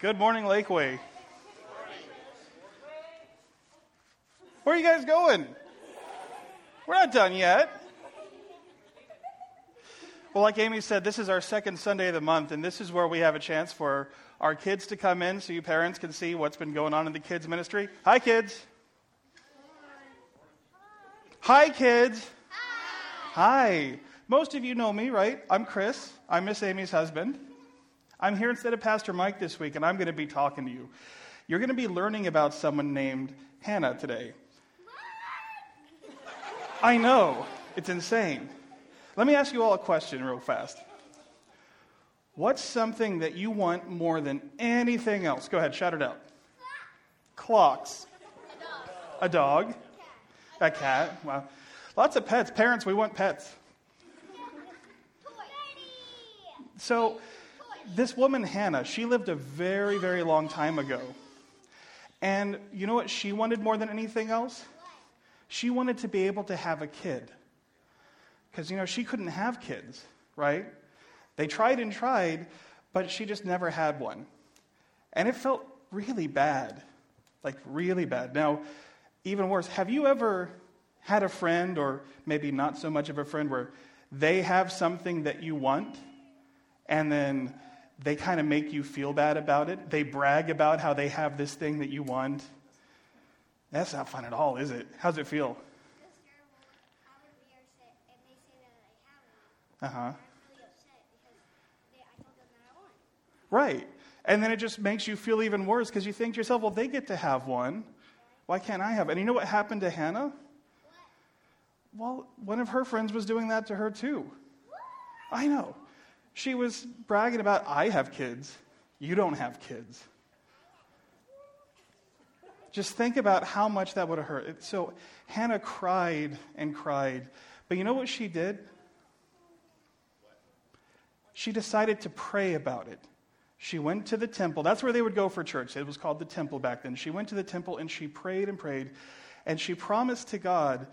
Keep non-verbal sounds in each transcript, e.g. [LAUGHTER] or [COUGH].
Good morning, Lakeway. Where are you guys going? We're not done yet. Well, like Amy said, this is our second Sunday of the month, and this is where we have a chance for our kids to come in so you parents can see what's been going on in the kids' ministry. Hi, kids. Hi, kids. Hi. Most of you know me, right? I'm Chris. I'm Miss Amy's husband. I'm here instead of Pastor Mike this week, and I'm going to be talking to you. You're going to be learning about someone named Hannah today. I know, it's insane. Let me ask you all a question real fast. What's something that you want more than anything else? Go ahead, shout it out. Clocks. A dog. A cat. Wow. Lots of pets. Parents, we want pets. So, this woman, Hannah, she lived a very, very long time ago. And you know what she wanted more than anything else? She wanted to be able to have a kid. Because, you know, she couldn't have kids, right? They tried and tried, but she just never had one. And it felt really bad. Like, really bad. Now, even worse, have you ever had a friend, or maybe not so much of a friend, where they have something that you want, and then they kind of make you feel bad about it? They brag about how they have this thing that you want. That's not fun at all, is it? How's it feel? Uh huh. Right. And then it just makes you feel even worse because you think to yourself, well, they get to have one. Why can't I have it? And you know what happened to Hannah? Well, one of her friends was doing that to her too. I know. She was bragging about, I have kids. You don't have kids. Just think about how much that would have hurt. So Hannah cried and cried. But you know what she did? She decided to pray about it. She went to the temple. That's where they would go for church. It was called the temple back then. She went to the temple and she prayed and prayed. And she promised to God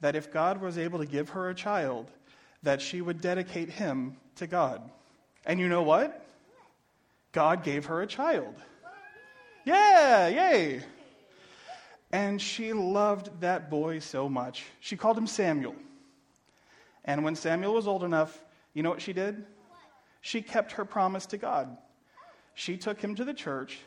that if God was able to give her a child, that she would dedicate him to God. And you know what? God gave her a child. Yeah, yay. And she loved that boy so much. She called him Samuel. And when Samuel was old enough, you know what she did? She kept her promise to God. She took him to the church,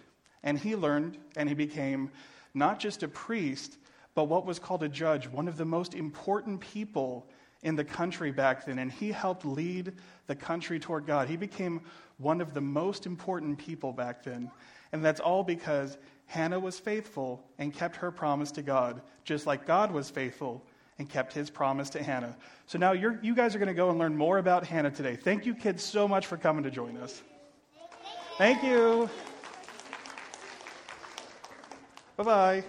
and he learned, and he became not just a priest, but what was called a judge, one of the most important people in the country back then. And he helped lead the country toward God. He became one of the most important people back then. And that's all because Hannah was faithful and kept her promise to God, just like God was faithful and kept his promise to Hannah. So now you guys are going to go and learn more about Hannah today. Thank you, kids, so much for coming to join us. Thank you. Bye bye.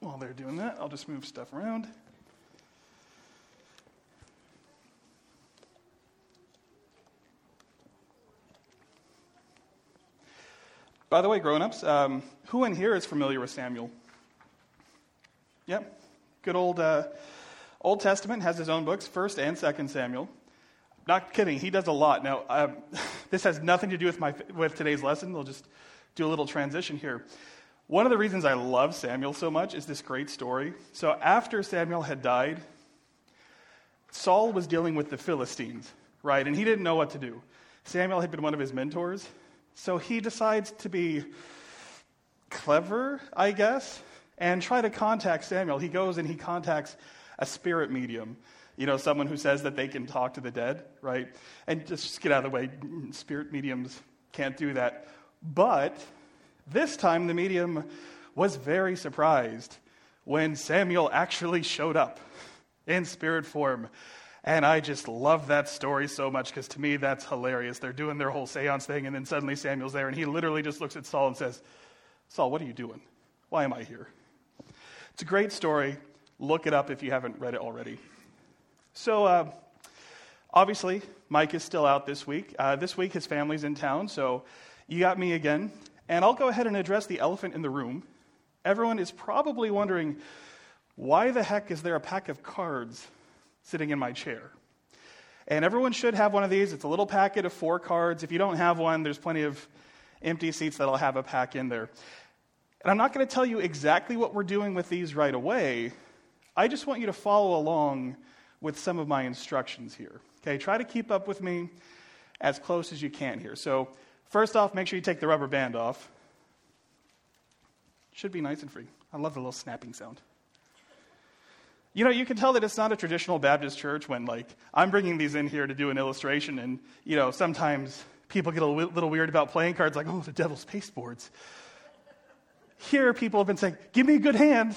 While they're doing that, I'll just move stuff around. By the way, grown-ups, um, who in here is familiar with Samuel? Yep, good old uh, Old Testament has his own books, First and Second Samuel. Not kidding, he does a lot. Now, um, [LAUGHS] this has nothing to do with my with today's lesson. We'll just do a little transition here. One of the reasons I love Samuel so much is this great story. So after Samuel had died, Saul was dealing with the Philistines, right? And he didn't know what to do. Samuel had been one of his mentors. So he decides to be clever, I guess, and try to contact Samuel. He goes and he contacts a spirit medium, you know, someone who says that they can talk to the dead, right? And just get out of the way. Spirit mediums can't do that. But this time the medium was very surprised when Samuel actually showed up in spirit form. And I just love that story so much because to me that's hilarious. They're doing their whole seance thing, and then suddenly Samuel's there, and he literally just looks at Saul and says, Saul, what are you doing? Why am I here? It's a great story. Look it up if you haven't read it already. So, uh, obviously, Mike is still out this week. Uh, this week, his family's in town, so you got me again. And I'll go ahead and address the elephant in the room. Everyone is probably wondering why the heck is there a pack of cards sitting in my chair. And everyone should have one of these. It's a little packet of four cards. If you don't have one, there's plenty of empty seats that'll have a pack in there. And I'm not going to tell you exactly what we're doing with these right away. I just want you to follow along with some of my instructions here. Okay, try to keep up with me as close as you can here. So, first off, make sure you take the rubber band off. Should be nice and free. I love the little snapping sound. You know, you can tell that it's not a traditional Baptist church when, like, I'm bringing these in here to do an illustration, and, you know, sometimes people get a little weird about playing cards, like, oh, the devil's pasteboards. Here, people have been saying, give me a good hand.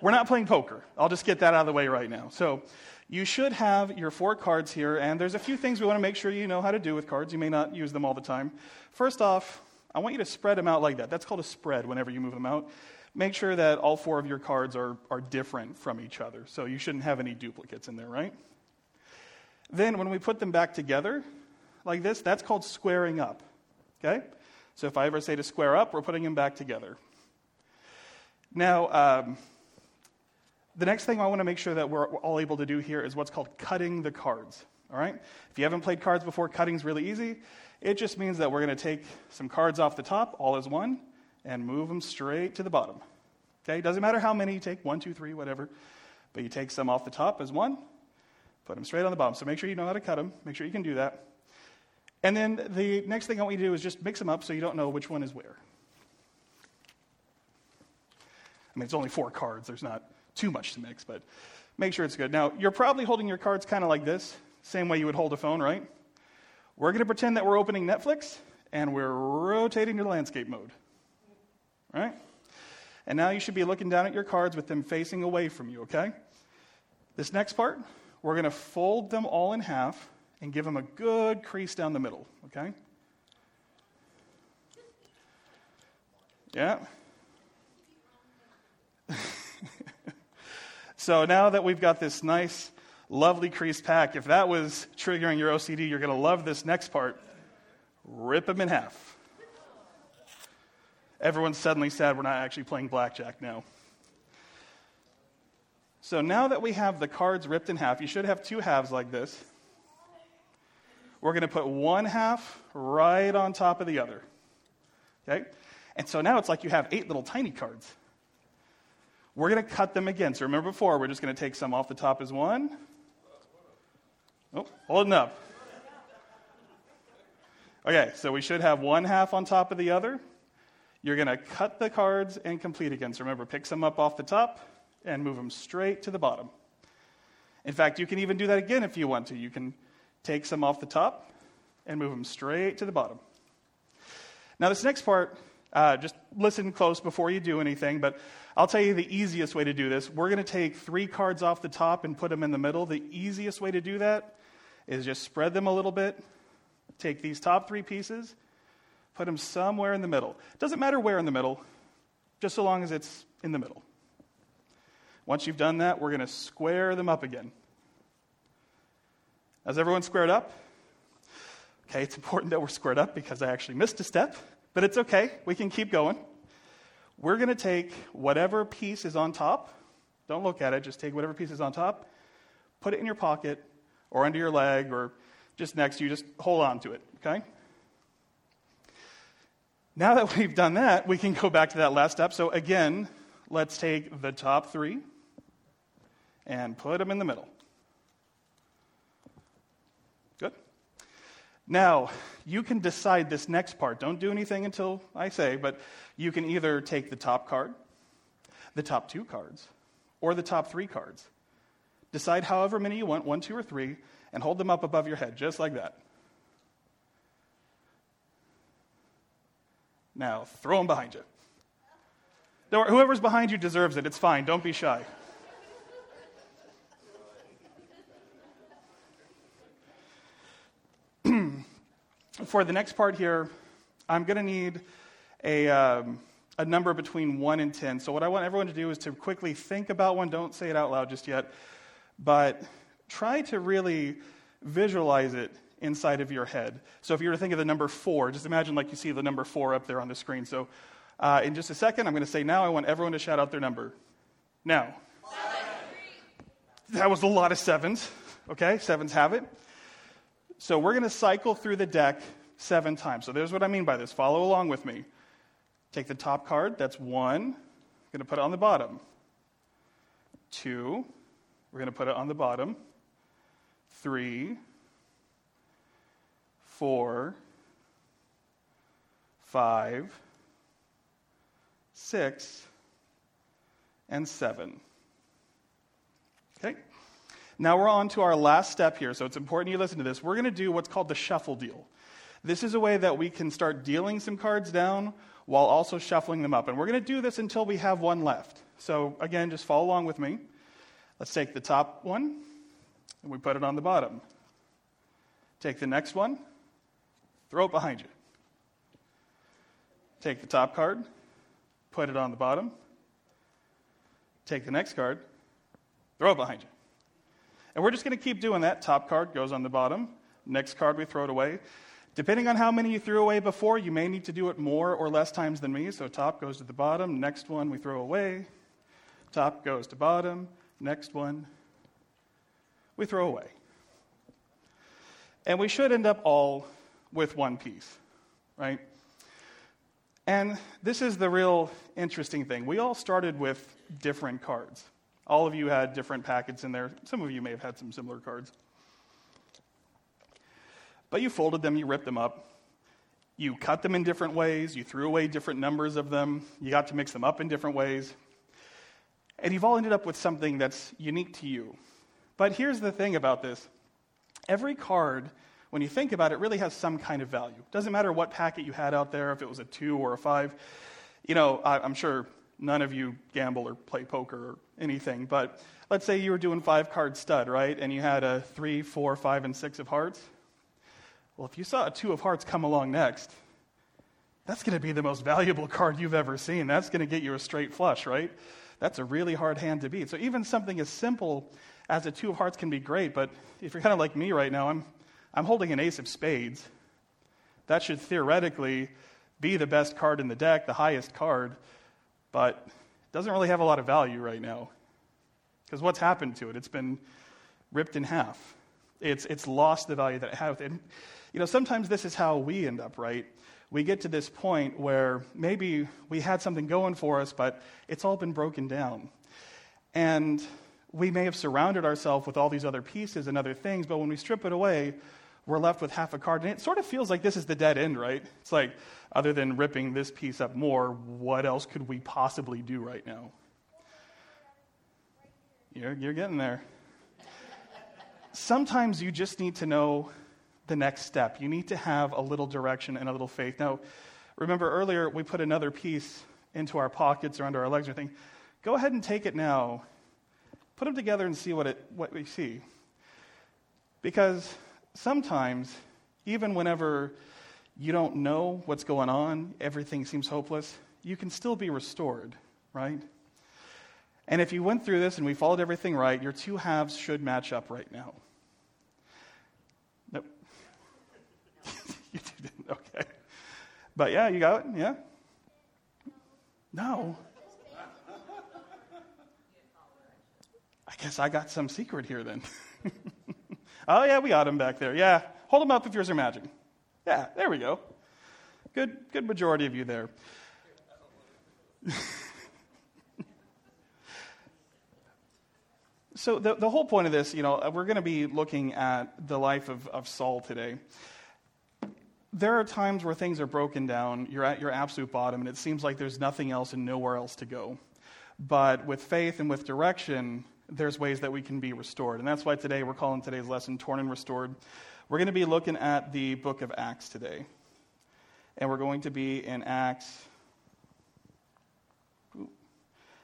We're not playing poker. I'll just get that out of the way right now. So, you should have your four cards here, and there's a few things we want to make sure you know how to do with cards. You may not use them all the time. First off, I want you to spread them out like that. That's called a spread whenever you move them out. Make sure that all four of your cards are, are different from each other. So you shouldn't have any duplicates in there, right? Then when we put them back together like this, that's called squaring up. Okay? So if I ever say to square up, we're putting them back together. Now, um, the next thing I want to make sure that we're all able to do here is what's called cutting the cards. All right? If you haven't played cards before, cutting's really easy. It just means that we're going to take some cards off the top, all as one, and move them straight to the bottom. Okay? Doesn't matter how many you take, one, two, three, whatever. But you take some off the top as one, put them straight on the bottom. So make sure you know how to cut them. Make sure you can do that. And then the next thing I want you to do is just mix them up so you don't know which one is where. I mean, it's only four cards. There's not too much to mix, but make sure it's good. Now, you're probably holding your cards kind of like this, same way you would hold a phone, right? We're going to pretend that we're opening Netflix and we're rotating to landscape mode, right? And now you should be looking down at your cards with them facing away from you, okay? This next part, we're going to fold them all in half and give them a good crease down the middle, okay? Yeah. So now that we've got this nice, lovely creased pack, if that was triggering your OCD, you're going to love this next part. Rip them in half. Everyone's suddenly sad we're not actually playing blackjack now. So now that we have the cards ripped in half, you should have two halves like this. We're going to put one half right on top of the other. Okay? And so now it's like you have eight little tiny cards. We're going to cut them again. So remember before, we're just going to take some off the top as one. Oh, holding up. Okay, so we should have one half on top of the other. You're going to cut the cards and complete again. So remember, pick some up off the top and move them straight to the bottom. In fact, you can even do that again if you want to. You can take some off the top and move them straight to the bottom. Now, this next part, uh, just listen close before you do anything, but I'll tell you the easiest way to do this. We're going to take three cards off the top and put them in the middle. The easiest way to do that is just spread them a little bit. Take these top three pieces, put them somewhere in the middle. Doesn't matter where in the middle, just so long as it's in the middle. Once you've done that, we're going to square them up again. Has everyone squared up? Okay, it's important that we're squared up because I actually missed a step, but it's okay. We can keep going. We're going to take whatever piece is on top. Don't look at it, just take whatever piece is on top, put it in your pocket or under your leg or just next to you. Just hold on to it, okay? Now that we've done that, we can go back to that last step. So, again, let's take the top three and put them in the middle. Good. Now, you can decide this next part. Don't do anything until I say, but you can either take the top card, the top two cards, or the top three cards. Decide however many you want, one, two, or three, and hold them up above your head, just like that. Now, throw them behind you. Whoever's behind you deserves it. It's fine. Don't be shy. For the next part here, I'm going to need a, um, a number between 1 and 10. So, what I want everyone to do is to quickly think about one. Don't say it out loud just yet, but try to really visualize it inside of your head. So, if you were to think of the number 4, just imagine like you see the number 4 up there on the screen. So, uh, in just a second, I'm going to say now. I want everyone to shout out their number. Now. Seven. That was a lot of sevens. Okay, sevens have it. So we're going to cycle through the deck seven times. So there's what I mean by this. Follow along with me. Take the top card, that's one. I'm going to put it on the bottom. Two, we're going to put it on the bottom. Three, four, five, six, and seven. Now we're on to our last step here, so it's important you listen to this. We're going to do what's called the shuffle deal. This is a way that we can start dealing some cards down while also shuffling them up. And we're going to do this until we have one left. So, again, just follow along with me. Let's take the top one and we put it on the bottom. Take the next one, throw it behind you. Take the top card, put it on the bottom. Take the next card, throw it behind you. And we're just going to keep doing that. Top card goes on the bottom. Next card, we throw it away. Depending on how many you threw away before, you may need to do it more or less times than me. So top goes to the bottom. Next one, we throw away. Top goes to bottom. Next one, we throw away. And we should end up all with one piece, right? And this is the real interesting thing. We all started with different cards. All of you had different packets in there. Some of you may have had some similar cards. But you folded them, you ripped them up, you cut them in different ways, you threw away different numbers of them, you got to mix them up in different ways. And you've all ended up with something that's unique to you. But here's the thing about this every card, when you think about it, really has some kind of value. Doesn't matter what packet you had out there, if it was a two or a five. You know, I'm sure none of you gamble or play poker or anything, but let's say you were doing five card stud, right? And you had a three, four, five, and six of hearts. Well, if you saw a two of hearts come along next, that's going to be the most valuable card you've ever seen. That's going to get you a straight flush, right? That's a really hard hand to beat. So even something as simple as a two of hearts can be great, but if you're kind of like me right now, I'm, I'm holding an ace of spades. That should theoretically be the best card in the deck, the highest card, but it doesn't really have a lot of value right now. Because what's happened to it? It's been ripped in half. It's, it's lost the value that it had. And, you know, sometimes this is how we end up, right? We get to this point where maybe we had something going for us, but it's all been broken down. And we may have surrounded ourselves with all these other pieces and other things, but when we strip it away, we're left with half a card. And it sort of feels like this is the dead end, right? It's like, other than ripping this piece up more, what else could we possibly do right now? You're, you're getting there. Sometimes you just need to know the next step. You need to have a little direction and a little faith. Now, remember earlier we put another piece into our pockets or under our legs or anything. Go ahead and take it now. Put them together and see what, it, what we see. Because sometimes, even whenever you don't know what's going on, everything seems hopeless, you can still be restored, right? And if you went through this and we followed everything right, your two halves should match up right now. Nope. [LAUGHS] you didn't, okay. But yeah, you got it? Yeah? No. I guess I got some secret here then. [LAUGHS] oh, yeah, we got him back there. Yeah. Hold them up if yours are matching. Yeah, there we go. Good, good majority of you there. [LAUGHS] so the, the whole point of this, you know, uh, we're going to be looking at the life of, of Saul today. There are times where things are broken down, you're at your absolute bottom, and it seems like there's nothing else and nowhere else to go. But with faith and with direction, there's ways that we can be restored. And that's why today we're calling today's lesson Torn and Restored. We're going to be looking at the book of Acts today. And we're going to be in Acts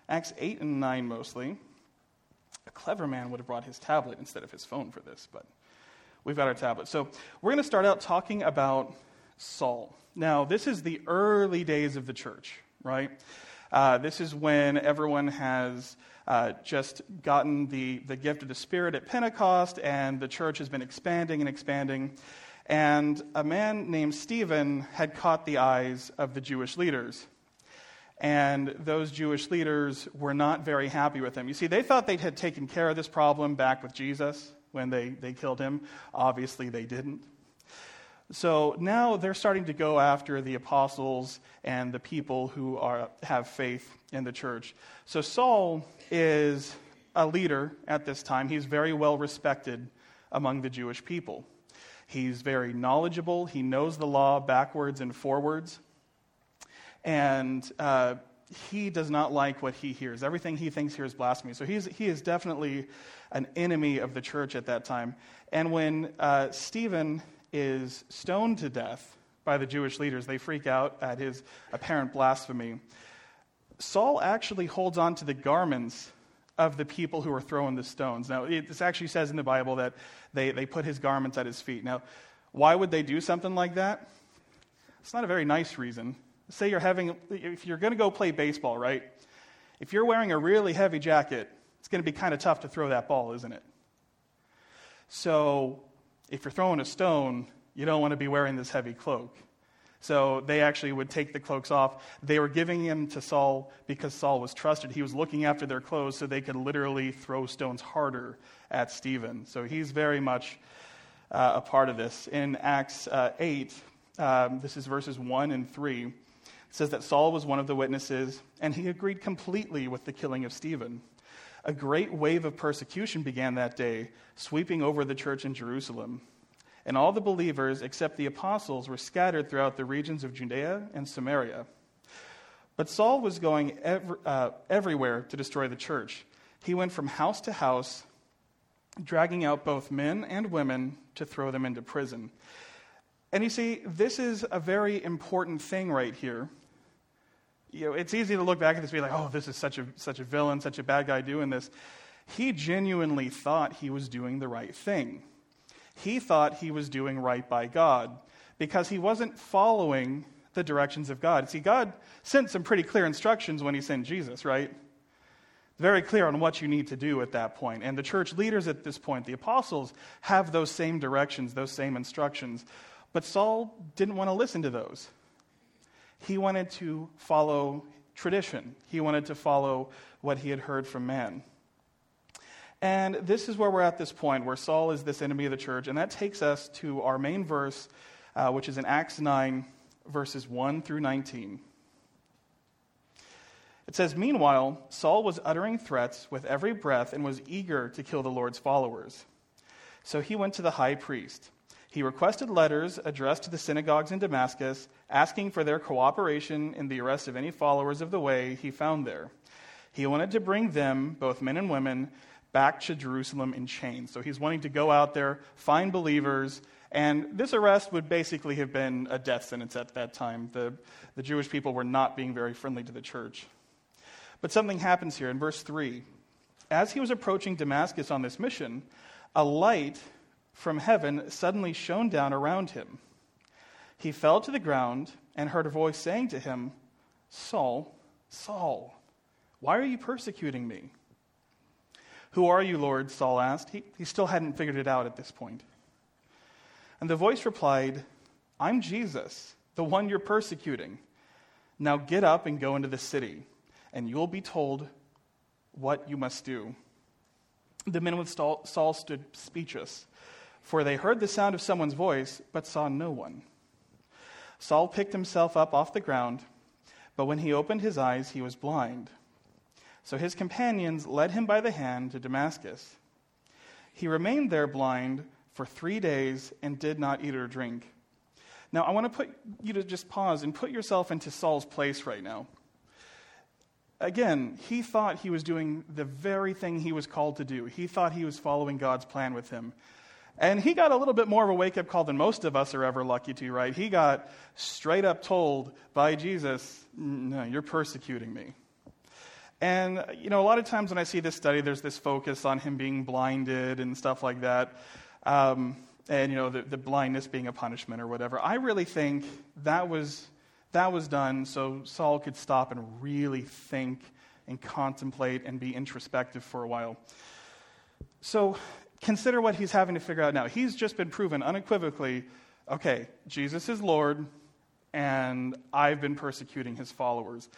Acts 8 and 9 mostly. A clever man would have brought his tablet instead of his phone for this, but we've got our tablet. So we're going to start out talking about Saul. Now, this is the early days of the church, right? Uh, this is when everyone has uh, just gotten the, the gift of the Spirit at Pentecost, and the church has been expanding and expanding. And a man named Stephen had caught the eyes of the Jewish leaders. And those Jewish leaders were not very happy with him. You see, they thought they had taken care of this problem back with Jesus, when they, they killed him. Obviously, they didn't. So now they're starting to go after the apostles and the people who are, have faith in the church. So Saul is a leader at this time. He's very well respected among the Jewish people. He's very knowledgeable. He knows the law backwards and forwards. And uh, he does not like what he hears. Everything he thinks here is blasphemy. So he's, he is definitely an enemy of the church at that time. And when uh, Stephen is stoned to death by the Jewish leaders. They freak out at his apparent blasphemy. Saul actually holds on to the garments of the people who are throwing the stones. Now, it actually says in the Bible that they, they put his garments at his feet. Now, why would they do something like that? It's not a very nice reason. Say you're having, if you're going to go play baseball, right? If you're wearing a really heavy jacket, it's going to be kind of tough to throw that ball, isn't it? So, if you're throwing a stone, you don't want to be wearing this heavy cloak. So they actually would take the cloaks off. They were giving him to Saul because Saul was trusted. He was looking after their clothes so they could literally throw stones harder at Stephen. So he's very much uh, a part of this. In Acts uh, 8, um, this is verses 1 and 3, it says that Saul was one of the witnesses, and he agreed completely with the killing of Stephen. A great wave of persecution began that day, sweeping over the church in Jerusalem. And all the believers, except the apostles, were scattered throughout the regions of Judea and Samaria. But Saul was going uh, everywhere to destroy the church. He went from house to house, dragging out both men and women to throw them into prison. And you see, this is a very important thing right here you know, it's easy to look back at this and be like, oh, this is such a, such a villain, such a bad guy doing this. He genuinely thought he was doing the right thing. He thought he was doing right by God because he wasn't following the directions of God. See, God sent some pretty clear instructions when he sent Jesus, right? Very clear on what you need to do at that point. And the church leaders at this point, the apostles, have those same directions, those same instructions. But Saul didn't want to listen to those he wanted to follow tradition, he wanted to follow what he had heard from man. And this is where we're at this point, where Saul is this enemy of the church. And that takes us to our main verse, uh, which is in Acts 9, verses 1 through 19. It says, Meanwhile, Saul was uttering threats with every breath and was eager to kill the Lord's followers. So he went to the high priest he requested letters addressed to the synagogues in Damascus, asking for their cooperation in the arrest of any followers of the way he found there. He wanted to bring them, both men and women, back to Jerusalem in chains. So he's wanting to go out there, find believers, and this arrest would basically have been a death sentence at that time. The, the Jewish people were not being very friendly to the church. But something happens here in verse 3. As he was approaching Damascus on this mission, a light from heaven suddenly shone down around him. He fell to the ground and heard a voice saying to him, Saul, Saul, why are you persecuting me? Who are you, Lord? Saul asked. He, he still hadn't figured it out at this point. And the voice replied, I'm Jesus, the one you're persecuting. Now get up and go into the city, and you'll be told what you must do. The men with Saul stood speechless for they heard the sound of someone's voice, but saw no one. Saul picked himself up off the ground, but when he opened his eyes, he was blind. So his companions led him by the hand to Damascus. He remained there blind for three days and did not eat or drink. Now, I want to put you to just pause and put yourself into Saul's place right now. Again, he thought he was doing the very thing he was called to do. He thought he was following God's plan with him. And he got a little bit more of a wake up call than most of us are ever lucky to, right? He got straight up told by Jesus, No, you're persecuting me. And, you know, a lot of times when I see this study, there's this focus on him being blinded and stuff like that. Um, and, you know, the, the blindness being a punishment or whatever. I really think that was, that was done so Saul could stop and really think and contemplate and be introspective for a while. So consider what he's having to figure out now. He's just been proven unequivocally okay, Jesus is Lord, and I've been persecuting his followers.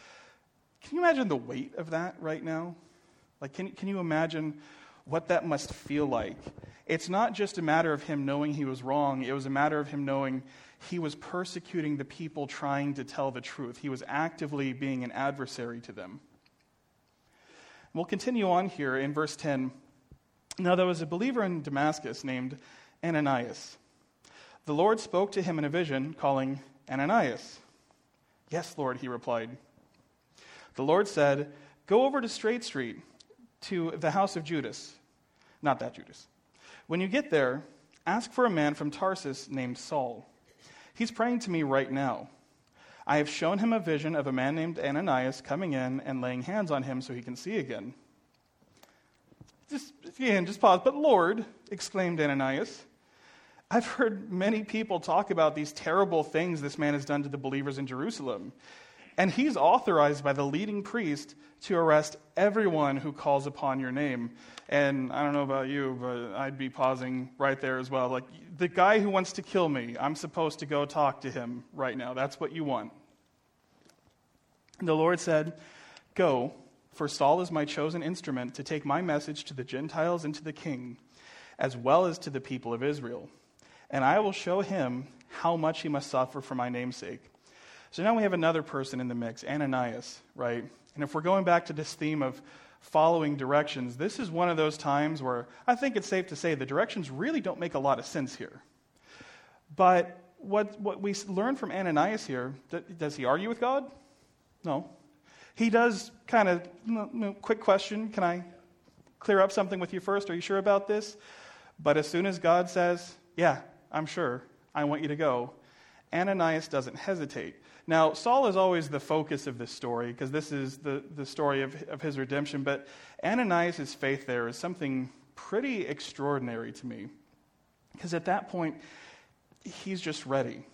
Can you imagine the weight of that right now? Like, can, can you imagine what that must feel like. It's not just a matter of him knowing he was wrong, it was a matter of him knowing he was persecuting the people trying to tell the truth. He was actively being an adversary to them. We'll continue on here in verse 10. Now, there was a believer in Damascus named Ananias. The Lord spoke to him in a vision, calling, Ananias. Yes, Lord, he replied. The Lord said, Go over to Straight Street to the house of Judas. Not that Judas. When you get there, ask for a man from Tarsus named Saul. He's praying to me right now. I have shown him a vision of a man named Ananias coming in and laying hands on him so he can see again. Just, again, just pause. But Lord, exclaimed Ananias, I've heard many people talk about these terrible things this man has done to the believers in Jerusalem. And he's authorized by the leading priest to arrest everyone who calls upon your name. And I don't know about you, but I'd be pausing right there as well. Like, the guy who wants to kill me, I'm supposed to go talk to him right now. That's what you want. The Lord said, Go, for Saul is my chosen instrument to take my message to the Gentiles and to the king, as well as to the people of Israel. And I will show him how much he must suffer for my name's sake. So now we have another person in the mix, Ananias, right? And if we're going back to this theme of following directions, this is one of those times where I think it's safe to say the directions really don't make a lot of sense here. But what, what we learn from Ananias here, does he argue with God? No. He does kind of, quick question, can I clear up something with you first? Are you sure about this? But as soon as God says, yeah, I'm sure, I want you to go, Ananias doesn't hesitate. Now, Saul is always the focus of this story because this is the, the story of, of his redemption, but Ananias' faith there is something pretty extraordinary to me because at that point, he's just ready.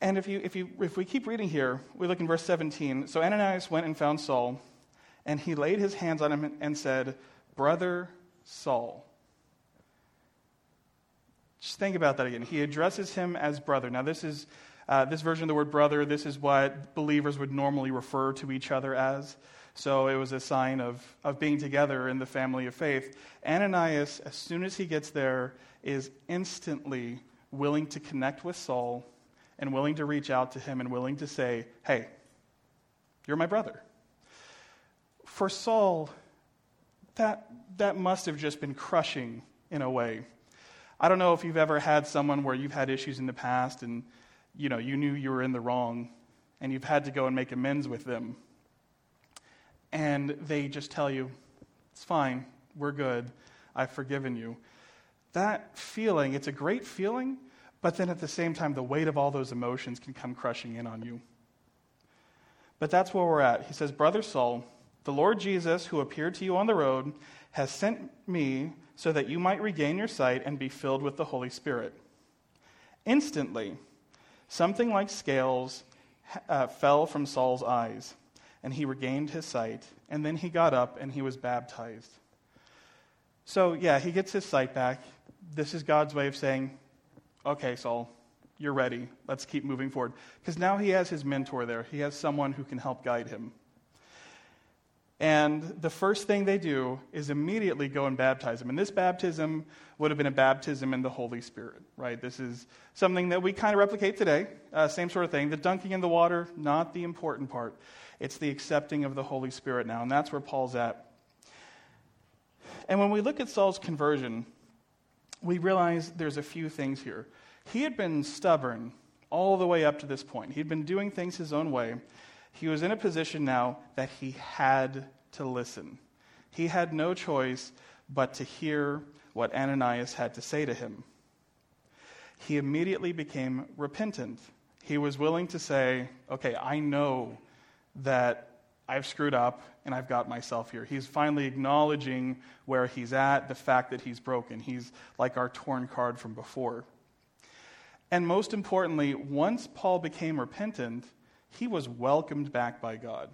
And if, you, if, you, if we keep reading here, we look in verse 17. So Ananias went and found Saul, and he laid his hands on him and said, Brother Saul. Just think about that again. He addresses him as brother. Now, this is uh, this version of the word brother, this is what believers would normally refer to each other as. So it was a sign of, of being together in the family of faith. Ananias, as soon as he gets there, is instantly willing to connect with Saul and willing to reach out to him and willing to say, Hey, you're my brother. For Saul, that, that must have just been crushing in a way. I don't know if you've ever had someone where you've had issues in the past and you know, you knew you were in the wrong and you've had to go and make amends with them. And they just tell you, it's fine, we're good, I've forgiven you. That feeling, it's a great feeling, but then at the same time, the weight of all those emotions can come crushing in on you. But that's where we're at. He says, Brother Saul, the Lord Jesus, who appeared to you on the road, has sent me so that you might regain your sight and be filled with the Holy Spirit. Instantly, Something like scales uh, fell from Saul's eyes, and he regained his sight. And then he got up and he was baptized. So, yeah, he gets his sight back. This is God's way of saying, okay, Saul, you're ready. Let's keep moving forward. Because now he has his mentor there, he has someone who can help guide him. And the first thing they do is immediately go and baptize him. And this baptism would have been a baptism in the Holy Spirit, right? This is something that we kind of replicate today. Uh, same sort of thing. The dunking in the water, not the important part. It's the accepting of the Holy Spirit now. And that's where Paul's at. And when we look at Saul's conversion, we realize there's a few things here. He had been stubborn all the way up to this point, he'd been doing things his own way. He was in a position now that he had to listen. He had no choice but to hear what Ananias had to say to him. He immediately became repentant. He was willing to say, Okay, I know that I've screwed up and I've got myself here. He's finally acknowledging where he's at, the fact that he's broken. He's like our torn card from before. And most importantly, once Paul became repentant, he was welcomed back by God.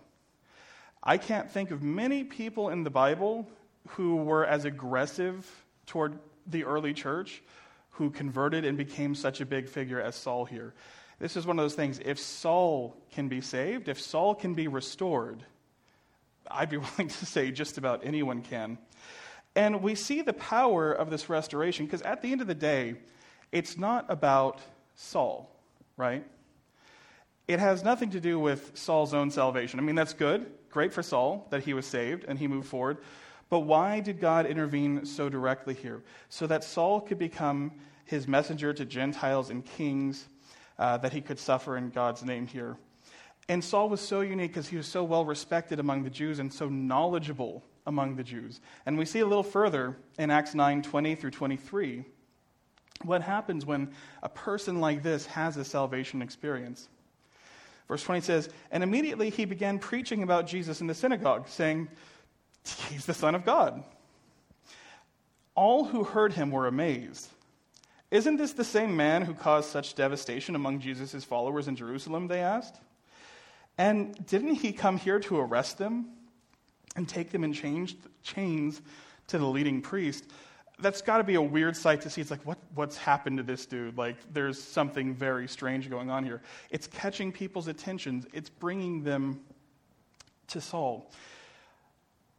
I can't think of many people in the Bible who were as aggressive toward the early church who converted and became such a big figure as Saul here. This is one of those things. If Saul can be saved, if Saul can be restored, I'd be [LAUGHS] willing to say just about anyone can. And we see the power of this restoration because at the end of the day, it's not about Saul, right? It has nothing to do with Saul's own salvation. I mean, that's good. Great for Saul that he was saved and he moved forward. But why did God intervene so directly here? So that Saul could become his messenger to Gentiles and kings, uh, that he could suffer in God's name here. And Saul was so unique because he was so well respected among the Jews and so knowledgeable among the Jews. And we see a little further in Acts 9 20 through 23 what happens when a person like this has a salvation experience. Verse 20 says, And immediately he began preaching about Jesus in the synagogue, saying, He's the Son of God. All who heard him were amazed. Isn't this the same man who caused such devastation among Jesus' followers in Jerusalem? They asked. And didn't he come here to arrest them and take them in chains to the leading priest? That's got to be a weird sight to see. It's like, what, what's happened to this dude? Like, there's something very strange going on here. It's catching people's attentions, it's bringing them to Saul.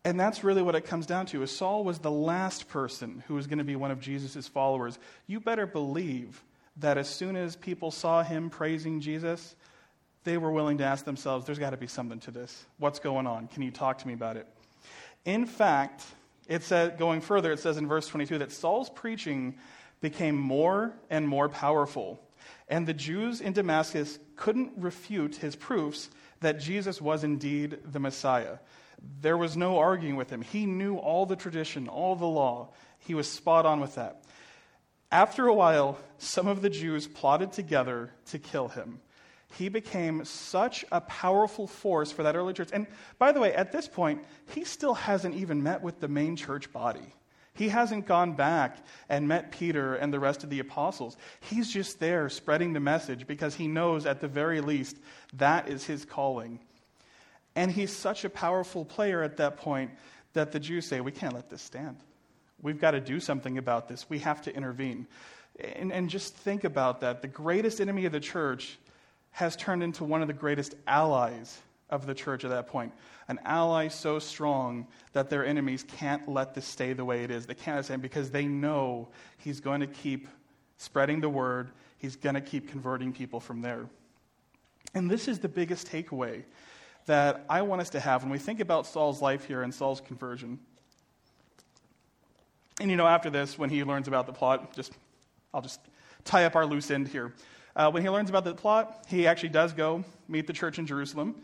And that's really what it comes down to. Is Saul was the last person who was going to be one of Jesus' followers. You better believe that as soon as people saw him praising Jesus, they were willing to ask themselves, there's got to be something to this. What's going on? Can you talk to me about it? In fact, it says, going further, it says in verse 22 that Saul's preaching became more and more powerful. And the Jews in Damascus couldn't refute his proofs that Jesus was indeed the Messiah. There was no arguing with him. He knew all the tradition, all the law. He was spot on with that. After a while, some of the Jews plotted together to kill him. He became such a powerful force for that early church. And by the way, at this point, he still hasn't even met with the main church body. He hasn't gone back and met Peter and the rest of the apostles. He's just there spreading the message because he knows, at the very least, that is his calling. And he's such a powerful player at that point that the Jews say, We can't let this stand. We've got to do something about this. We have to intervene. And, and just think about that. The greatest enemy of the church has turned into one of the greatest allies of the church at that point. An ally so strong that their enemies can't let this stay the way it is. They can't stand because they know he's going to keep spreading the word, he's going to keep converting people from there. And this is the biggest takeaway that I want us to have when we think about Saul's life here and Saul's conversion. And you know, after this, when he learns about the plot, just I'll just tie up our loose end here. Uh, when he learns about the plot, he actually does go meet the church in Jerusalem.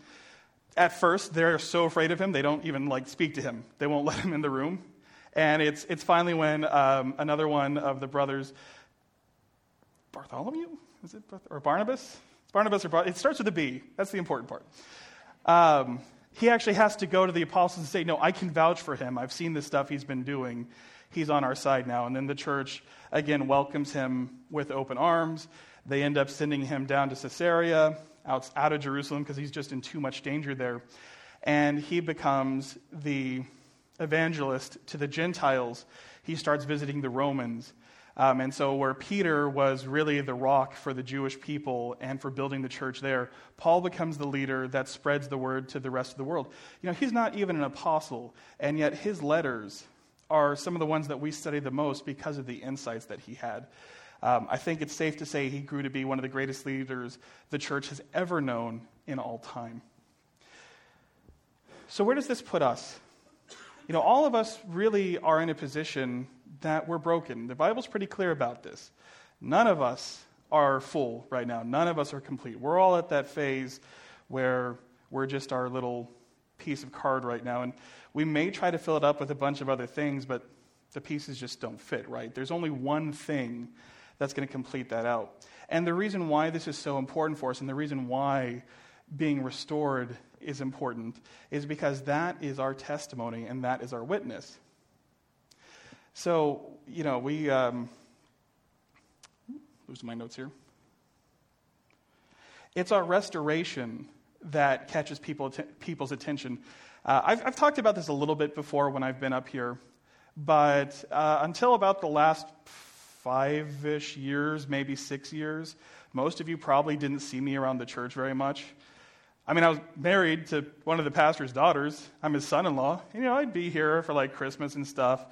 At first, they're so afraid of him, they don't even like speak to him. They won't [LAUGHS] let him in the room. And it's, it's finally when um, another one of the brothers, Bartholomew, is it, or Barnabas? It's Barnabas or Bar- it starts with a B. That's the important part. Um, he actually has to go to the apostles and say, No, I can vouch for him. I've seen the stuff he's been doing. He's on our side now. And then the church, again, welcomes him with open arms. They end up sending him down to Caesarea, out, out of Jerusalem, because he's just in too much danger there. And he becomes the evangelist to the Gentiles. He starts visiting the Romans. Um, and so, where Peter was really the rock for the Jewish people and for building the church there, Paul becomes the leader that spreads the word to the rest of the world. You know, he's not even an apostle, and yet his letters are some of the ones that we study the most because of the insights that he had. Um, I think it's safe to say he grew to be one of the greatest leaders the church has ever known in all time. So, where does this put us? You know, all of us really are in a position that we're broken. The Bible's pretty clear about this. None of us are full right now. None of us are complete. We're all at that phase where we're just our little piece of card right now. And we may try to fill it up with a bunch of other things, but the pieces just don't fit, right? There's only one thing that's going to complete that out. And the reason why this is so important for us and the reason why being restored is important is because that is our testimony and that is our witness. So, you know, we. Um, losing my notes here. It's our restoration that catches people, people's attention. Uh, I've, I've, talked about this a little bit before when I've been up here, but uh, until about the last five ish years, maybe six years, most of you probably didn't see me around the church very much. I mean, I was married to one of the pastor's daughters. I'm his son in law. You know, I'd be here for like Christmas and stuff.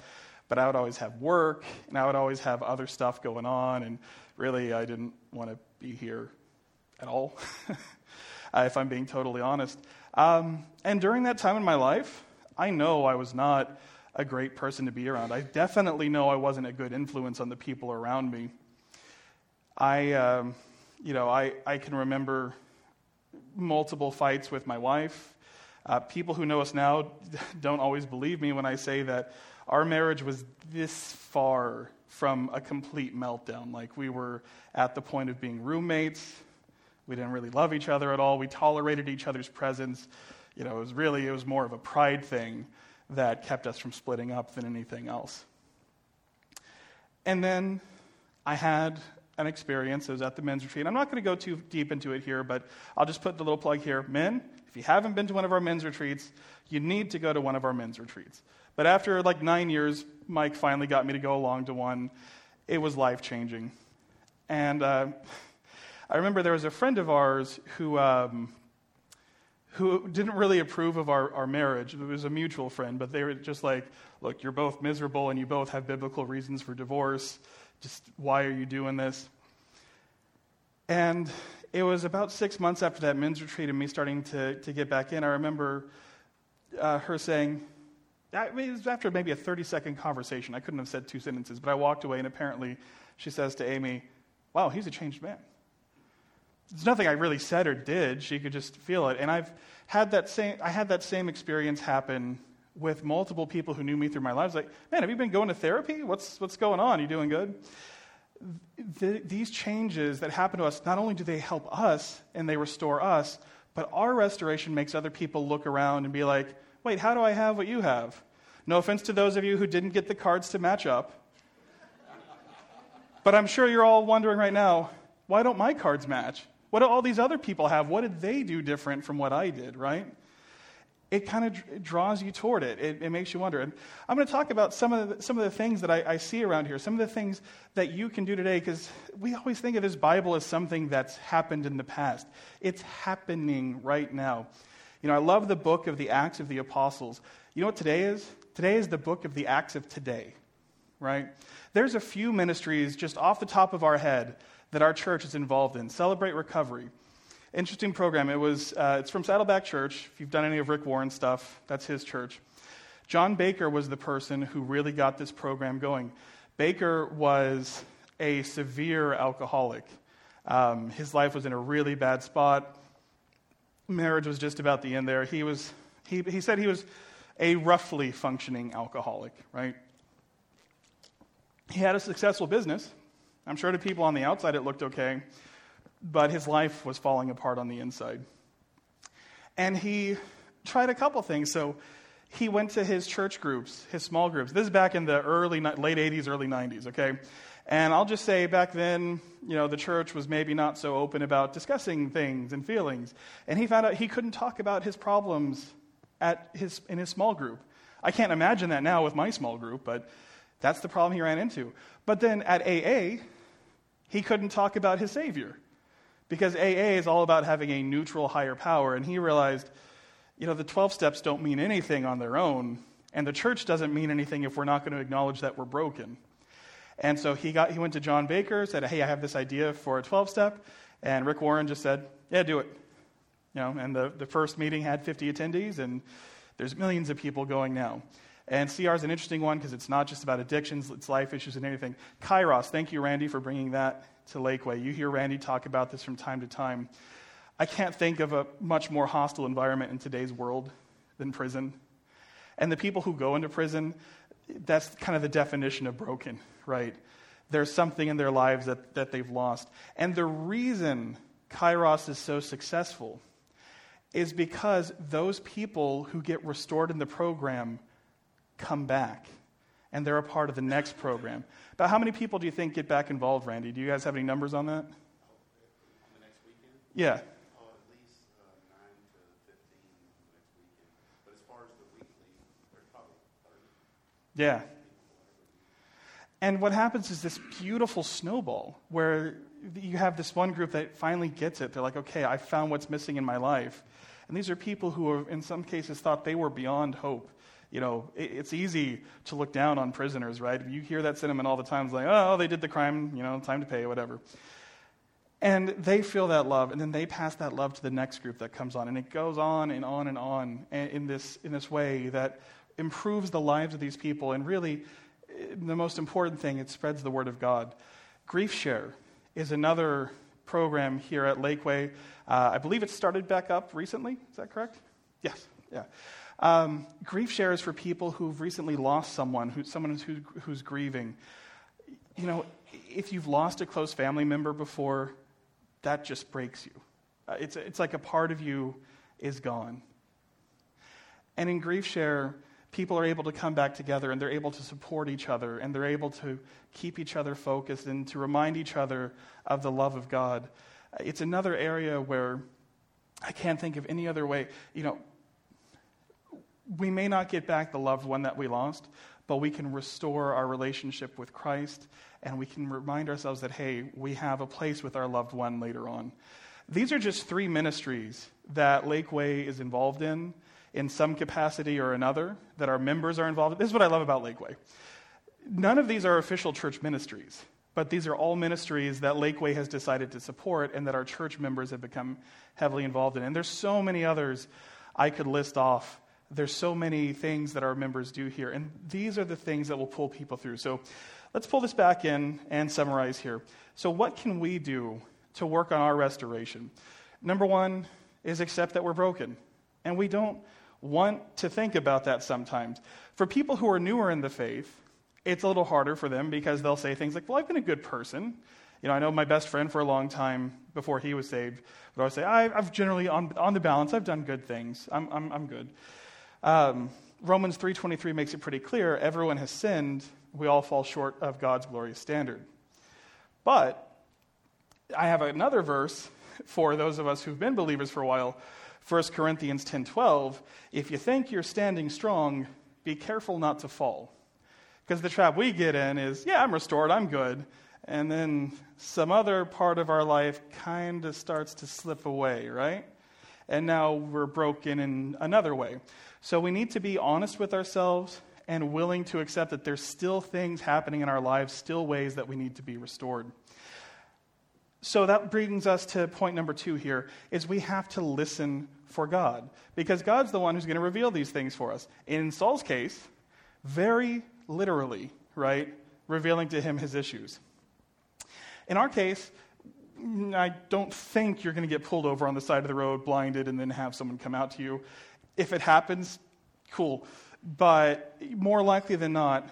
but I would always have work, and I would always have other stuff going on, and really, I didn't want to be here at all, [LAUGHS] if I'm being totally honest. Um, and during that time in my life, I know I was not a great person to be around. I definitely know I wasn't a good influence on the people around me. I, um, you know, I, I can remember multiple fights with my wife. Uh, people who know us now [LAUGHS] don't always believe me when I say that our marriage was this far from a complete meltdown. Like we were at the point of being roommates. We didn't really love each other at all. We tolerated each other's presence. You know, it was really, it was more of a pride thing that kept us from splitting up than anything else. And then I had an experience. It was at the men's retreat. I'm not going to go too deep into it here, but I'll just put the little plug here. Men, if you haven't been to one of our men's retreats, you need to go to one of our men's retreats. But after like nine years, Mike finally got me to go along to one. It was life changing. And uh, I remember there was a friend of ours who, um, who didn't really approve of our, our marriage. It was a mutual friend, but they were just like, look, you're both miserable and you both have biblical reasons for divorce. Just why are you doing this? And it was about six months after that men's retreat and me starting to, to get back in. I remember uh, her saying, I mean, it was after maybe a 30 second conversation. I couldn't have said two sentences, but I walked away, and apparently she says to Amy, Wow, he's a changed man. There's nothing I really said or did. She could just feel it. And I've had that same, I had that same experience happen with multiple people who knew me through my lives. Like, man, have you been going to therapy? What's, what's going on? Are you doing good? The, these changes that happen to us, not only do they help us and they restore us, but our restoration makes other people look around and be like, wait, how do I have what you have? No offense to those of you who didn't get the cards to match up. But I'm sure you're all wondering right now, why don't my cards match? What do all these other people have? What did they do different from what I did, right? It kind of draws you toward it. it. it. makes you wonder. And I'm going to talk about some of the, some of the things that I, I see around here, some of the things that you can do today, because we always think of this Bible as something that's happened in the past. It's happening right now. You know, I love the book of the Acts of the Apostles. You know what today is? Today is the book of the Acts of today, right? There's a few ministries just off the top of our head that our church is involved in. Celebrate Recovery. Interesting program. It was, uh, it's from Saddleback Church. If you've done any of Rick Warren's stuff, that's his church. John Baker was the person who really got this program going. Baker was a severe alcoholic. Um, his life was in a really bad spot. Marriage was just about the end there. He, was, he, he said he was a roughly functioning alcoholic, right? He had a successful business. I'm sure to people on the outside it looked okay, but his life was falling apart on the inside. And he tried a couple things. So he went to his church groups, his small groups. This is back in the early, late 80s, early 90s, okay? And I'll just say back then, you know, the church was maybe not so open about discussing things and feelings. And he found out he couldn't talk about his problems at his, in his small group. I can't imagine that now with my small group, but that's the problem he ran into. But then at AA, he couldn't talk about his Savior because AA is all about having a neutral higher power. And he realized, you know, the 12 steps don't mean anything on their own, and the church doesn't mean anything if we're not going to acknowledge that we're broken. And so he, got, he went to John Baker, said, Hey, I have this idea for a 12 step. And Rick Warren just said, Yeah, do it. You know, and the, the first meeting had 50 attendees, and there's millions of people going now. And CR is an interesting one because it's not just about addictions, it's life issues and anything. Kairos, thank you, Randy, for bringing that to Lakeway. You hear Randy talk about this from time to time. I can't think of a much more hostile environment in today's world than prison. And the people who go into prison, that's kind of the definition of broken, right? There's something in their lives that, that they've lost. And the reason Kairos is so successful is because those people who get restored in the program come back and they're a part of the next program. But how many people do you think get back involved, Randy? Do you guys have any numbers on that? Yeah. Oh, at least uh, 9 to 15 next weekend. But as far as the weekly, there's probably 30. Yeah. And what happens is this beautiful snowball where you have this one group that finally gets it. They're like, okay, I found what's missing in my life. And these are people who, are, in some cases, thought they were beyond hope. You know, it's easy to look down on prisoners, right? You hear that sentiment all the time. It's like, oh, they did the crime, you know, time to pay, whatever. And they feel that love, and then they pass that love to the next group that comes on. And it goes on and on and on in this, in this way that improves the lives of these people. And really, the most important thing, it spreads the word of God. Grief Share is another program here at Lakeway. Uh, I believe it started back up recently. Is that correct? Yes. Yeah. Um, grief Share is for people who've recently lost someone, who, someone who's, who's grieving. You know, if you've lost a close family member before, that just breaks you. Uh, it's, it's like a part of you is gone. And in Grief Share, people are able to come back together and they're able to support each other and they're able to keep each other focused and to remind each other of the love of God. It's another area where I can't think of any other way. You know, we may not get back the loved one that we lost, but we can restore our relationship with Christ and we can remind ourselves that, hey, we have a place with our loved one later on. These are just three ministries that Lakeway is involved in, in some capacity or another, that our members are involved in. This is what I love about Lakeway. None of these are official church ministries, but these are all ministries that Lakeway has decided to support and that our church members have become heavily involved in. And there's so many others I could list off. There's so many things that our members do here. And these are the things that will pull people through. So Let's pull this back in and summarize here. So, what can we do to work on our restoration? Number one is accept that we're broken. And we don't want to think about that sometimes. For people who are newer in the faith, it's a little harder for them because they'll say things like, Well, I've been a good person. You know, I know my best friend for a long time before he was saved, would say, I've generally, on, on the balance, I've done good things. I'm, I'm, I'm good. Um, Romans 3.23 makes it pretty clear everyone has sinned we all fall short of God's glorious standard. But I have another verse for those of us who've been believers for a while 1 Corinthians 10:12 if you think you're standing strong be careful not to fall. Because the trap we get in is yeah I'm restored I'm good. And then some other part of our life kind of starts to slip away right? And now we're broken in another way so we need to be honest with ourselves and willing to accept that there's still things happening in our lives, still ways that we need to be restored. So that brings us to point number 2 here is we have to listen for God because God's the one who's going to reveal these things for us. In Saul's case, very literally, right? Revealing to him his issues. In our case, I don't think you're going to get pulled over on the side of the road, blinded, and then have someone come out to you. If it happens, cool. But more likely than not,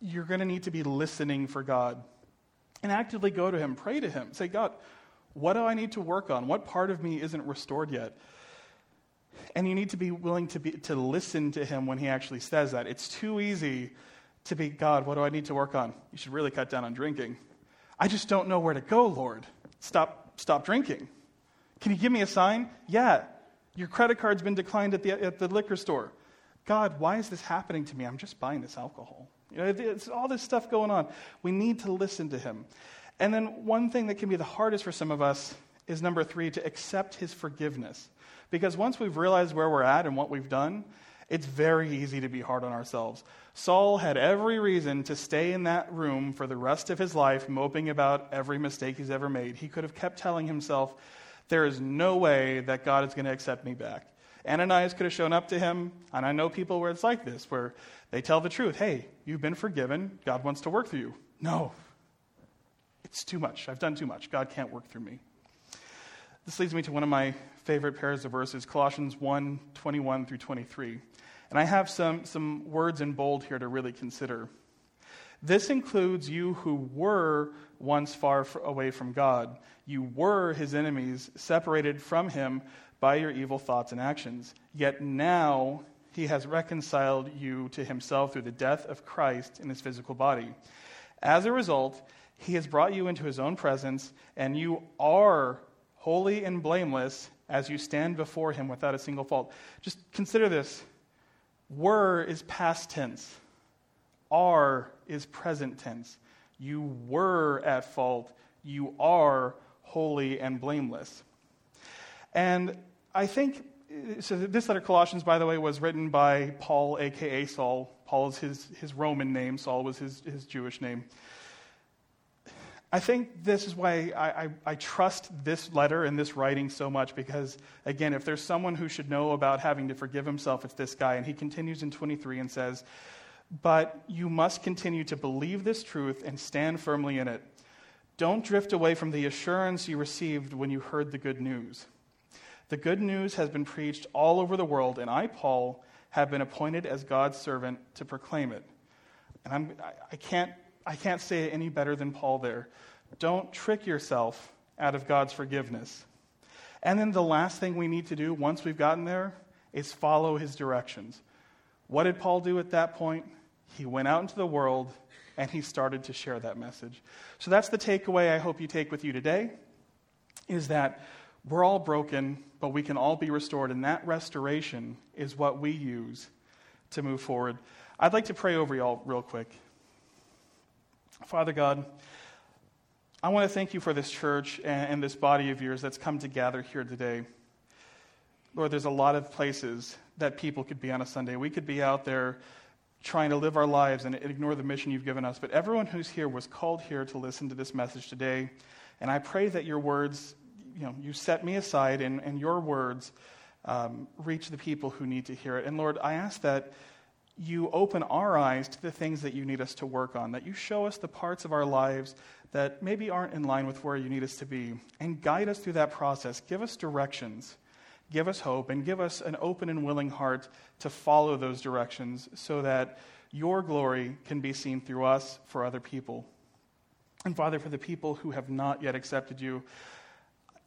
you're going to need to be listening for God and actively go to Him, pray to Him. Say, God, what do I need to work on? What part of me isn't restored yet? And you need to be willing to, be, to listen to Him when He actually says that. It's too easy to be, God, what do I need to work on? You should really cut down on drinking. I just don't know where to go, Lord. Stop, stop drinking. Can you give me a sign? Yeah, your credit card's been declined at the, at the liquor store. God, why is this happening to me? I'm just buying this alcohol. You know, it's all this stuff going on. We need to listen to him. And then one thing that can be the hardest for some of us is number three, to accept his forgiveness. Because once we've realized where we're at and what we've done, it's very easy to be hard on ourselves. Saul had every reason to stay in that room for the rest of his life, moping about every mistake he's ever made. He could have kept telling himself, There is no way that God is going to accept me back. Ananias could have shown up to him, and I know people where it's like this, where they tell the truth hey, you've been forgiven, God wants to work through you. No, it's too much. I've done too much. God can't work through me. This leads me to one of my favorite pairs of verses, Colossians 1 21 through 23. And I have some, some words in bold here to really consider. This includes you who were once far away from God. You were his enemies, separated from him by your evil thoughts and actions. Yet now he has reconciled you to himself through the death of Christ in his physical body. As a result, he has brought you into his own presence, and you are holy and blameless as you stand before him without a single fault. Just consider this were is past tense, are is present tense. You were at fault, you are holy and blameless. And I think so this letter, Colossians, by the way, was written by Paul, aka Saul. Paul is his, his Roman name, Saul was his, his Jewish name. I think this is why I, I, I, trust this letter and this writing so much because, again, if there's someone who should know about having to forgive himself, it's this guy. And he continues in 23 and says, But you must continue to believe this truth and stand firmly in it. Don't drift away from the assurance you received when you heard the good news. The good news has been preached all over the world, and I, Paul, have been appointed as God's servant to proclaim it. And I'm, I, can't, I can't say it any better than Paul there. Don't trick yourself out of God's forgiveness. And then the last thing we need to do once we've gotten there is follow his directions. What did Paul do at that point? He went out into the world and he started to share that message. So that's the takeaway I hope you take with you today is that we're all broken, but we can all be restored, and that restoration is what we use to move forward. I'd like to pray over y'all real quick. Father God, I want to thank you for this church and, this body of yours that's come to gather here today. Lord, there's a lot of places that people could be on a Sunday. We could be out there trying to live our lives and ignore the mission you've given us. But everyone who's here was called here to listen to this message today. And I pray that your words you know, you set me aside and, and your words um, reach the people who need to hear it. And Lord, I ask that you open our eyes to the things that you need us to work on, that you show us the parts of our lives that maybe aren't in line with where you need us to be, and guide us through that process. Give us directions, give us hope, and give us an open and willing heart to follow those directions so that your glory can be seen through us for other people. And Father, for the people who have not yet accepted you,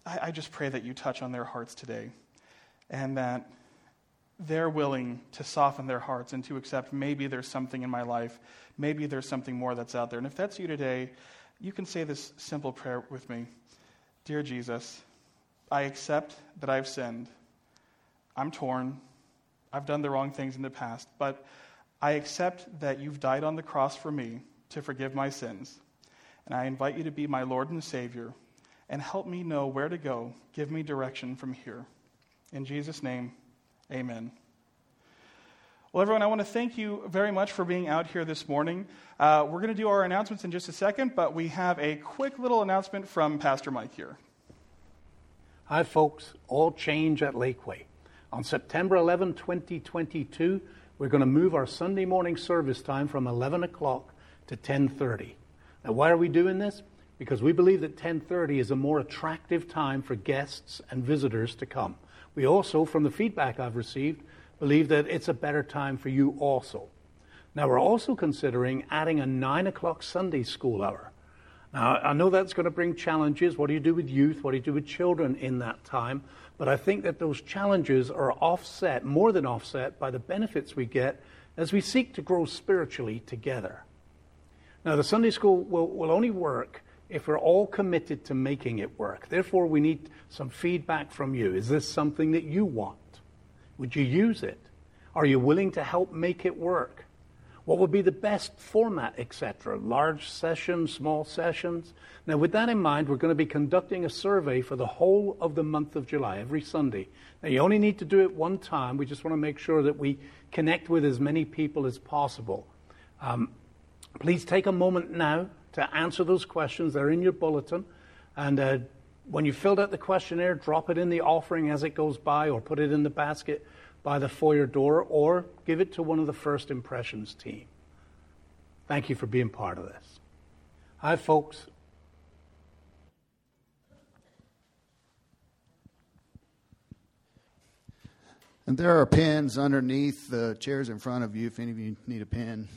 I, I just pray that you touch on their hearts today and that they're willing to soften their hearts and to accept maybe there's something in my life, maybe there's something more that's out there. And if that's you today, you can say this simple prayer with me Dear Jesus, I accept that I've sinned. I'm torn. I've done the wrong things in the past, but I accept that you've died on the cross for me to forgive my sins. And I invite you to be my Lord and Savior and help me know where to go. Give me direction from here. In Jesus' name, amen. Well, everyone, I want to thank you very much for being out here this morning. Uh, we're going to do our announcements in just a second, but we have a quick little announcement from Pastor Mike here. Hi, folks. All change at Lakeway. On September 11, 2022, we're going to move our Sunday morning service time from 11 o'clock to 10:30. Now, why are we doing this? because we believe that 10:30 is a more attractive time for guests and visitors to come. We also, from the feedback I've received, believe that it's a better time for you also. Now, we're also considering adding a 9 o'clock Sunday school hour. Now, I know that's going to bring challenges. What do you do with youth? What do you do with children in that time? But I think that those challenges are offset, more than offset, by the benefits we get as we seek to grow spiritually together. Now, the Sunday school will, will only work if we're all committed to making it work. Therefore, we need some feedback from you. Is this something that you want? Would you use it? Are you willing to help make it work? What would be the best format, etc.? Large sessions, small sessions? Now, with that in mind, we're going to be conducting a survey for the whole of the month of July, every Sunday. Now, you only need to do it one time. We just want to make sure that we connect with as many people as possible. Um, please take a moment now to answer those questions. They're in your bulletin. And uh, when you filled out the questionnaire, drop it in the offering as it goes by, or put it in the basket by the foyer door, or give it to one of the First Impressions team. Thank you for being part of this. Hi, folks. And there are pens underneath the chairs in front of you if any of you need a pen.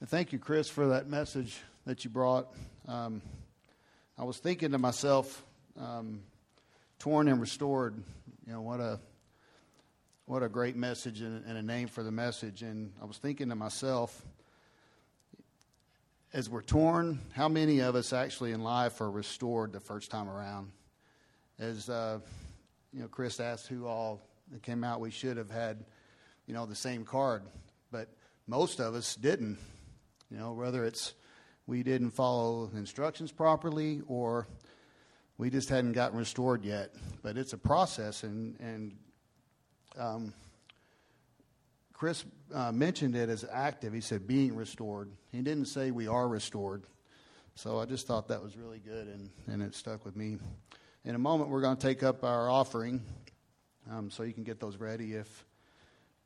And thank you, Chris, for that message that you brought. Um, I was thinking to myself, um, torn and restored. You know what a what a great message and, and a name for the message. And I was thinking to myself, as we're torn, how many of us actually in life are restored the first time around? As uh, you know, Chris asked who all came out. We should have had, you know, the same card, but most of us didn't. You know, whether it's we didn't follow instructions properly or we just hadn't gotten restored yet. But it's a process, and and um, Chris uh, mentioned it as active. He said being restored. He didn't say we are restored. So I just thought that was really good, and, and it stuck with me. In a moment, we're going to take up our offering, um, so you can get those ready if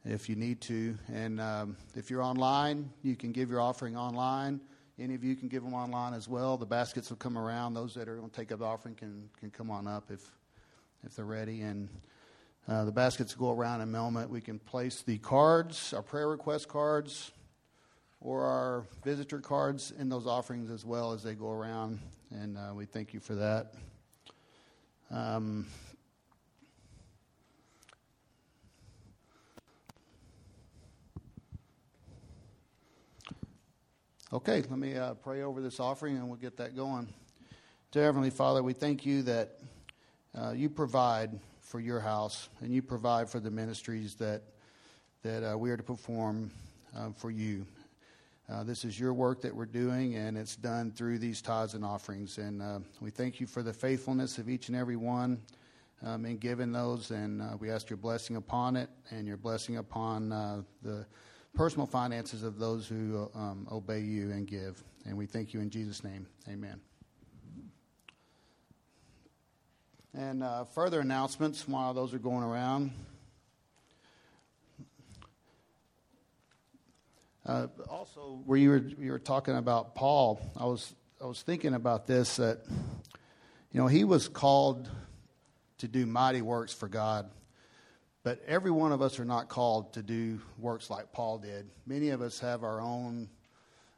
if you need to. And um, if you're online, you can give your offering online. Any of you can give them online as well. The baskets will come around. Those that are going to take up the offering can can come on up if if they're ready. And uh, the baskets go around in a moment. We can place the cards, our prayer request cards, or our visitor cards in those offerings as well as they go around. And uh, we thank you for that. Um, okay, let me uh, pray over this offering and we'll get that going. Dear Heavenly Father, we thank you that uh, you provide for your house, and you provide for the ministries that that uh, we are to perform uh, for you. Uh, this is your work that we're doing, and it's done through these tithes and offerings. And uh, we thank you for the faithfulness of each and every one um, in giving those, and uh, we ask your blessing upon it and your blessing upon the personal finances of those who um, obey you and give. And we thank you in Jesus' name. Amen. And uh, further announcements while those are going around. Uh, also, where you were you were talking about Paul, I was I was thinking about this that you know he was called to do mighty works for God, but every one of us are not called to do works like Paul did. Many of us have our own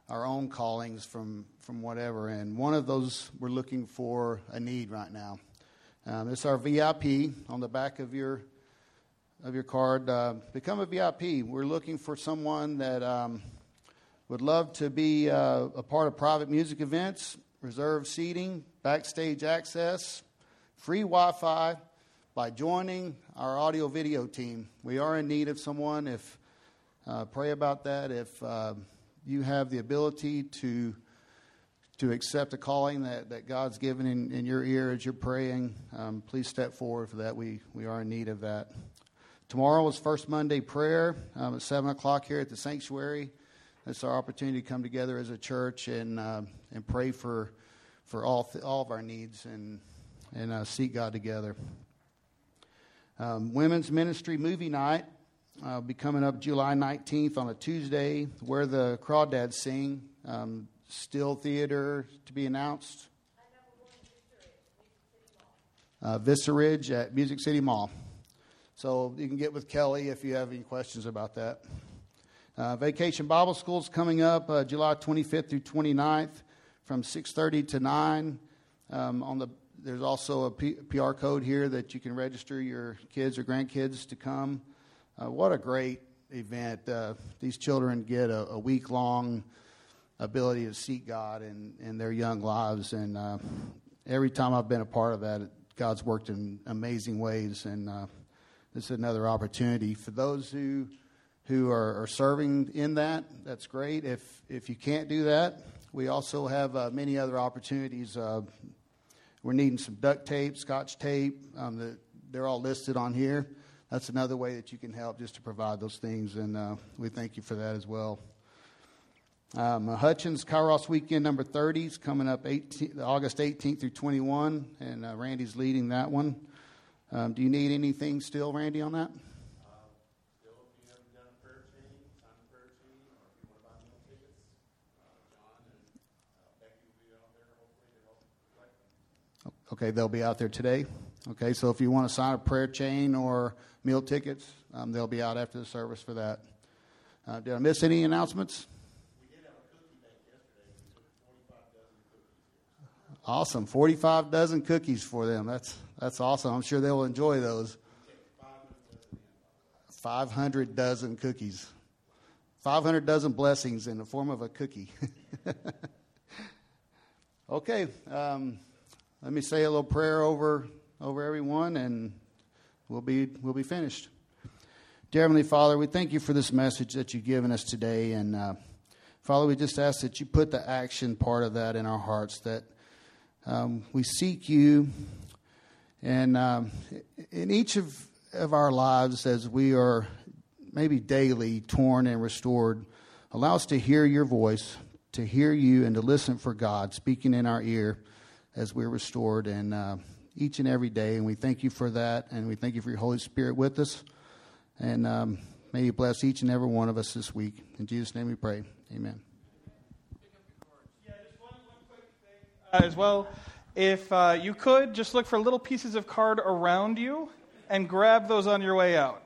our own callings from from whatever, and one of those we're looking for a need right now. Um, it's our VIP on the back of your of your card. Uh, become a VIP. We're looking for someone that um, would love to be uh, a part of private music events, reserved seating, backstage access, free Wi-Fi by joining our audio video team. We are in need of someone. If uh, pray about that. If uh, you have the ability to to accept a calling that, that God's given in, in your ear as you're praying, um, please step forward for that. We, we are in need of that. Tomorrow is First Monday prayer um, at 7 o'clock here at the sanctuary. It's our opportunity to come together as a church and, uh, and pray for, for all, th- all of our needs and, and uh, seek God together. Um, women's Ministry Movie Night uh, will be coming up July 19th on a Tuesday where the Crawdads sing. Um, Still Theater to be announced. Uh, at Music City Mall. So you can get with Kelly if you have any questions about that. Uh, Vacation Bible School is coming up uh, July 25th through 29th from 6:30 to 9. Um, on the there's also a P- PR code here that you can register your kids or grandkids to come. Uh, what a great event! Uh, these children get a, a week long ability to seek God in, in their young lives. And uh, every time I've been a part of that, God's worked in amazing ways. And uh, this is another opportunity for those who who are, are, serving in that. That's great. If if you can't do that, we also have uh, many other opportunities. We're needing some duct tape, scotch tape. Um, the, they're all listed on here. That's another way that you can help just to provide those things, and uh, we thank you for that as well. Um, Hutchins Kairos Weekend number 30 is coming up 18, August 18th through 21, and uh, Randy's leading that one. Um, do you need anything still, Randy, on that? Okay, they'll be out there today. Okay, so if you want to sign a prayer chain or meal tickets, um, they'll be out after the service for that. Uh, did I miss any announcements? Awesome. 45 dozen cookies for them. That's, that's awesome. I'm sure they'll enjoy those. 500 dozen cookies. 500 dozen blessings in the form of a cookie. [LAUGHS] okay. Um, let me say a little prayer over, over everyone and we'll be, we'll be finished. Dear Heavenly Father, we thank you for this message that you've given us today. And uh, Father, we just ask that you put the action part of that in our hearts, that um, we seek you. And um, in each of, of our lives, as we are maybe daily torn and restored, allow us to hear your voice, to hear you, and to listen for God speaking in our ear as we're restored. And uh, each and every day. And we thank you for that. And we thank you for your Holy Spirit with us. And um, may you bless each and every one of us this week. In Jesus' name we pray. Amen. Uh, as well, if uh, you could, just look for little pieces of card around you and grab those on your way out.